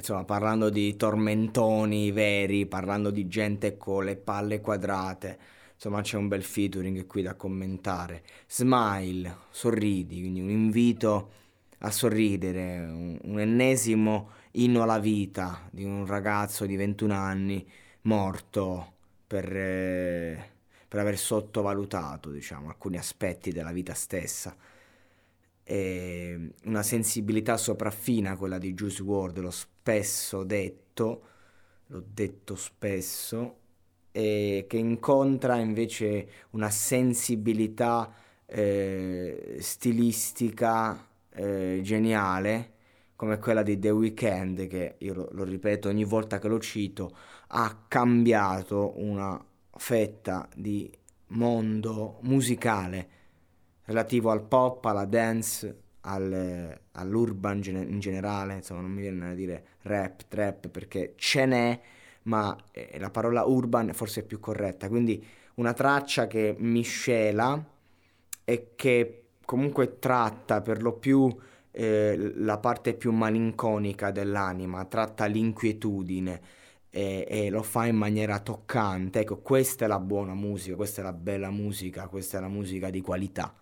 insomma, parlando di tormentoni veri, parlando di gente con le palle quadrate insomma c'è un bel featuring qui da commentare. Smile, sorridi, quindi un invito a sorridere, un, un ennesimo inno alla vita di un ragazzo di 21 anni morto per, eh, per aver sottovalutato diciamo, alcuni aspetti della vita stessa. E una sensibilità sopraffina quella di Juice WRLD, l'ho spesso detto, l'ho detto spesso, e che incontra invece una sensibilità eh, stilistica eh, geniale come quella di The Weeknd che io lo, lo, ripeto ogni volta che lo cito ha cambiato una fetta di mondo musicale relativo al pop, alla dance, al, all'urban in generale, insomma non mi viene a dire rap, trap perché ce n'è ma eh, la parola urban forse è più corretta, quindi una traccia che miscela e che comunque tratta per lo più eh, la parte più malinconica dell'anima, tratta l'inquietudine e, e, lo fa in maniera toccante. Ecco, questa è la buona musica, questa è la bella musica, questa è la musica di qualità.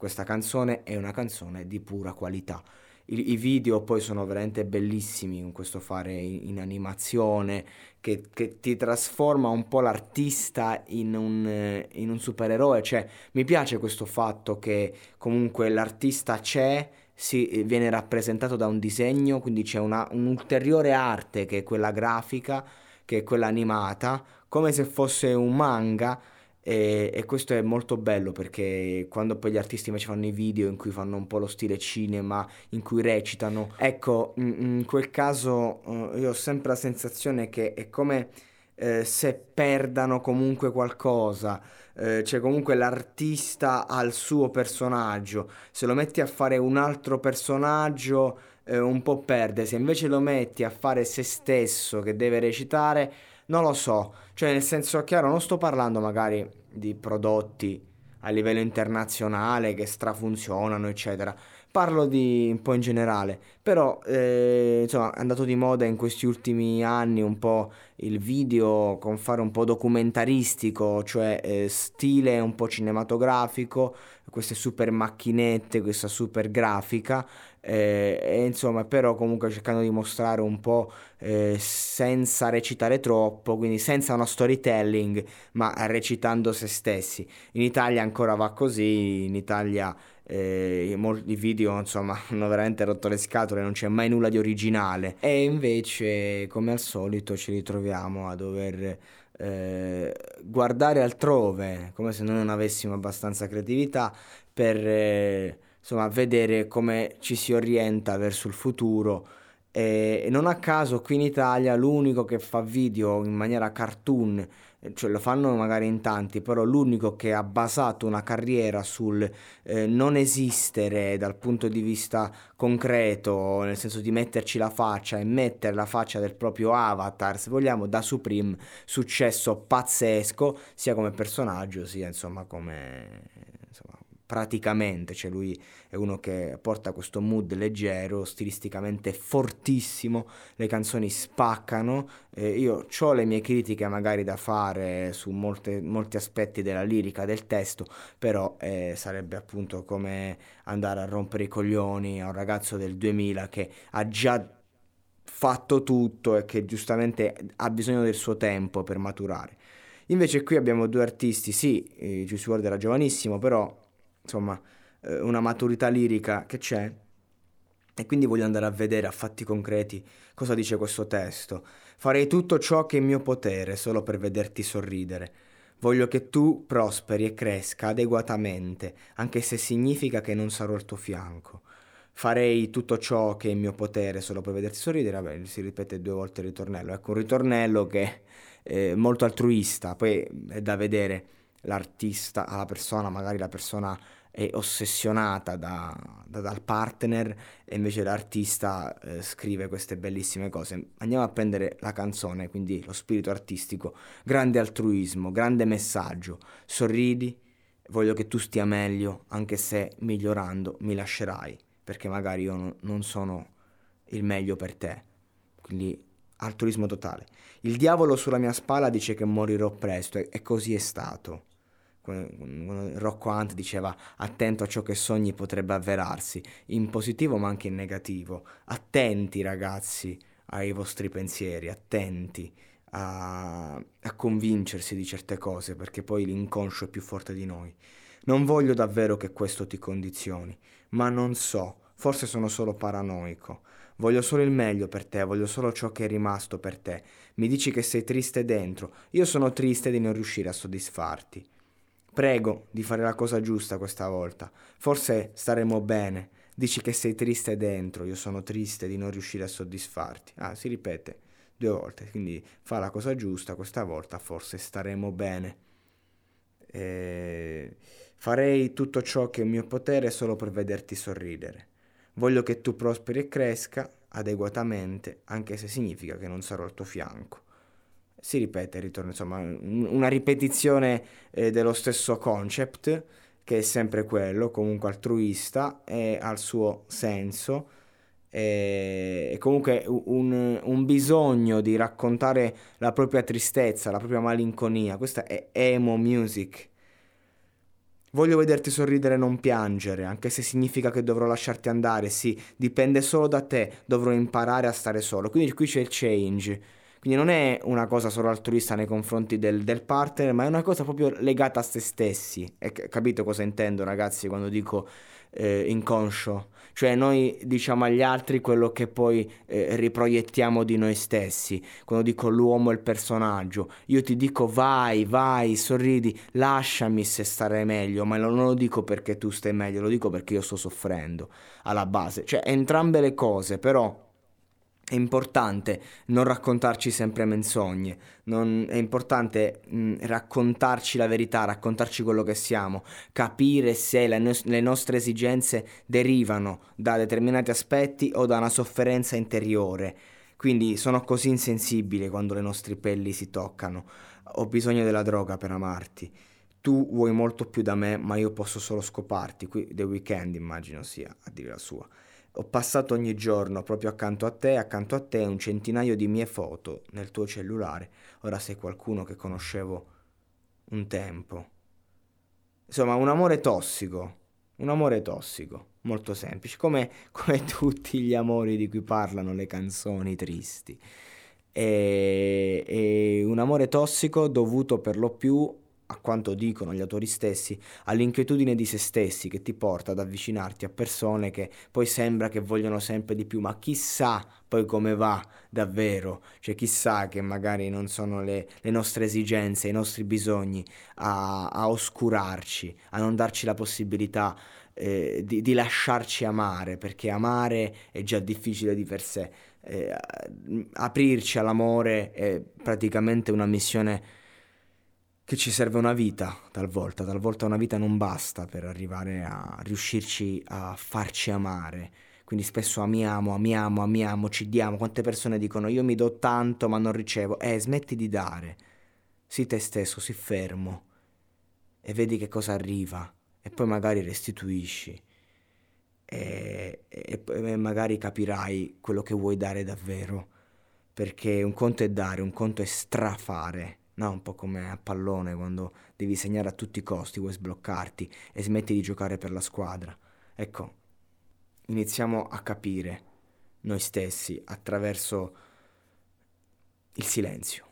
Questa canzone è una canzone di pura qualità. I, I, video poi sono veramente bellissimi con questo fare in, in animazione che, che, ti trasforma un po' l'artista in un, in un supereroe. Cioè, mi piace questo fatto che comunque l'artista c'è, si, viene rappresentato da un disegno, quindi c'è una, un'ulteriore arte che è quella grafica, che è quella animata, come se fosse un manga e, e, questo è molto bello perché quando poi gli artisti invece fanno i video in cui fanno un po' lo stile cinema, in cui recitano, ecco, in, quel caso uh, io ho sempre la sensazione che è come eh, se perdano comunque qualcosa, eh, cioè comunque l'artista ha il suo personaggio, se lo metti a fare un altro personaggio eh, un po' perde, se invece lo metti a fare se stesso che deve recitare non lo so, cioè nel senso chiaro, non sto parlando magari di prodotti a livello internazionale che strafunzionano, eccetera. Parlo di un po' in generale, però eh, insomma è andato di moda in questi ultimi anni un po' il video con fare un po' documentaristico, cioè eh, stile un po' cinematografico, queste super macchinette, questa super grafica, eh, e insomma però comunque cercando di mostrare un po' eh, senza recitare troppo, quindi senza uno storytelling, ma recitando se stessi. In Italia ancora va così, in Italia eh, molti video insomma hanno veramente rotto le scatole, non c'è mai nulla di originale e invece come al solito ci ritroviamo a dover eh, guardare altrove, come se noi non avessimo abbastanza creatività per eh, insomma, vedere come ci si orienta verso il futuro. E, non a caso qui in Italia l'unico che fa video in maniera cartoon cioè lo fanno magari in tanti, però l'unico che ha basato una carriera sul eh, non esistere dal punto di vista concreto, nel senso di metterci la faccia e mettere la faccia del proprio avatar, se vogliamo, da Supreme, successo pazzesco, sia come personaggio, sia insomma come praticamente, cioè lui è uno che porta questo mood leggero, stilisticamente fortissimo, le canzoni spaccano, eh, io ho le mie critiche magari da fare su molte, molti aspetti della lirica, del testo, però eh, sarebbe appunto come andare a rompere i coglioni a un ragazzo del 2000 che ha già fatto tutto e che giustamente ha bisogno del suo tempo per maturare. Invece qui abbiamo due artisti, sì, eh, Juice WRLD era giovanissimo, però insomma, eh, una maturità lirica che c'è. E quindi voglio andare a vedere a fatti concreti cosa dice questo testo. Farei tutto ciò che è in mio potere solo per vederti sorridere. Voglio che tu prosperi e cresca adeguatamente, anche se significa che non sarò al tuo fianco. farei tutto ciò che è in mio potere solo per vederti sorridere, vabbè, si ripete due volte il ritornello, ecco un ritornello che è molto altruista, poi è da vedere l'artista alla persona, magari la persona è ossessionata da, da, dal partner e invece l'artista eh, scrive queste bellissime cose. Andiamo a prendere la canzone, quindi lo spirito artistico, grande altruismo, grande messaggio, sorridi, voglio che tu stia meglio, anche se migliorando mi lascerai, perché magari io no, non sono il meglio per te. Quindi altruismo totale. Il diavolo sulla mia spalla dice che morirò presto e, e così è stato. Rocco Hunt diceva attento a ciò che sogni potrebbe avverarsi, in positivo ma anche in negativo. Attenti ragazzi ai vostri pensieri, attenti a, a convincersi di certe cose perché poi l'inconscio è più forte di noi. Non voglio davvero che questo ti condizioni, ma non so, forse sono solo paranoico. Voglio solo il meglio per te, voglio solo ciò che è rimasto per te. Mi dici che sei triste dentro, io sono triste di non riuscire a soddisfarti. Prego di fare la cosa giusta questa volta. Forse staremo bene. Dici che sei triste dentro, io sono triste di non riuscire a soddisfarti. Ah, si ripete due volte, quindi fa la cosa giusta questa volta, forse staremo bene. E... Farei tutto ciò che è in mio potere solo per vederti sorridere. Voglio che tu prosperi e cresca adeguatamente, anche se significa che non sarò al tuo fianco si ripete, ritorna, insomma, una ripetizione eh, dello stesso concept, che è sempre quello, comunque altruista, e ha il suo senso, e, e comunque un, un, bisogno di raccontare la propria tristezza, la propria malinconia, questa è emo music. Voglio vederti sorridere e non piangere, anche se significa che dovrò lasciarti andare, sì, dipende solo da te, dovrò imparare a stare solo. Quindi qui c'è il change quindi non è una cosa solo altruista nei confronti del, del partner, ma è una cosa proprio legata a se stessi. E capito cosa intendo, ragazzi, quando dico eh, inconscio? Cioè noi diciamo agli altri quello che poi eh, riproiettiamo di noi stessi. Quando dico l'uomo è il personaggio, io ti dico vai, vai, sorridi, lasciami se stare meglio, ma non lo dico perché tu stai meglio, lo dico perché io sto soffrendo alla base. Cioè entrambe le cose, però è importante non raccontarci sempre menzogne, non, è importante mh, raccontarci la verità, raccontarci quello che siamo, capire se le, no- le, nostre esigenze derivano da determinati aspetti o da una sofferenza interiore. Quindi sono così insensibile quando le nostre pelli si toccano. Ho bisogno della droga per amarti. Tu vuoi molto più da me, ma io posso solo scoparti. Qui The Weeknd immagino sia a dire la sua. Ho passato ogni giorno proprio accanto a te, accanto a te un centinaio di mie foto nel tuo cellulare. Ora sei qualcuno che conoscevo un tempo. Insomma, un amore tossico, un amore tossico, molto semplice, come, come tutti gli amori di cui parlano le canzoni tristi. E, e un amore tossico dovuto per lo più a quanto dicono gli autori stessi, all'inquietudine di se stessi che ti porta ad avvicinarti a persone che poi sembra che vogliono sempre di più, ma chissà poi come va davvero, cioè chissà che magari non sono le, le nostre esigenze, i nostri bisogni a, a, oscurarci, a non darci la possibilità eh, di, di, lasciarci amare, perché amare è già difficile di per sé. Eh, aprirci all'amore è praticamente una missione che ci serve una vita talvolta, talvolta una vita non basta per arrivare a riuscirci a farci amare. Quindi spesso amiamo, amiamo, amiamo, ci diamo. Quante persone dicono io mi do tanto ma non ricevo. Eh, smetti di dare. Sii te stesso, sii fermo e vedi che cosa arriva e poi magari restituisci e, e, e magari capirai quello che vuoi dare davvero. Perché un conto è dare, un conto è strafare no? Un po' come a pallone quando devi segnare a tutti i costi, vuoi sbloccarti e smetti di giocare per la squadra. Ecco, iniziamo a capire noi stessi attraverso il silenzio.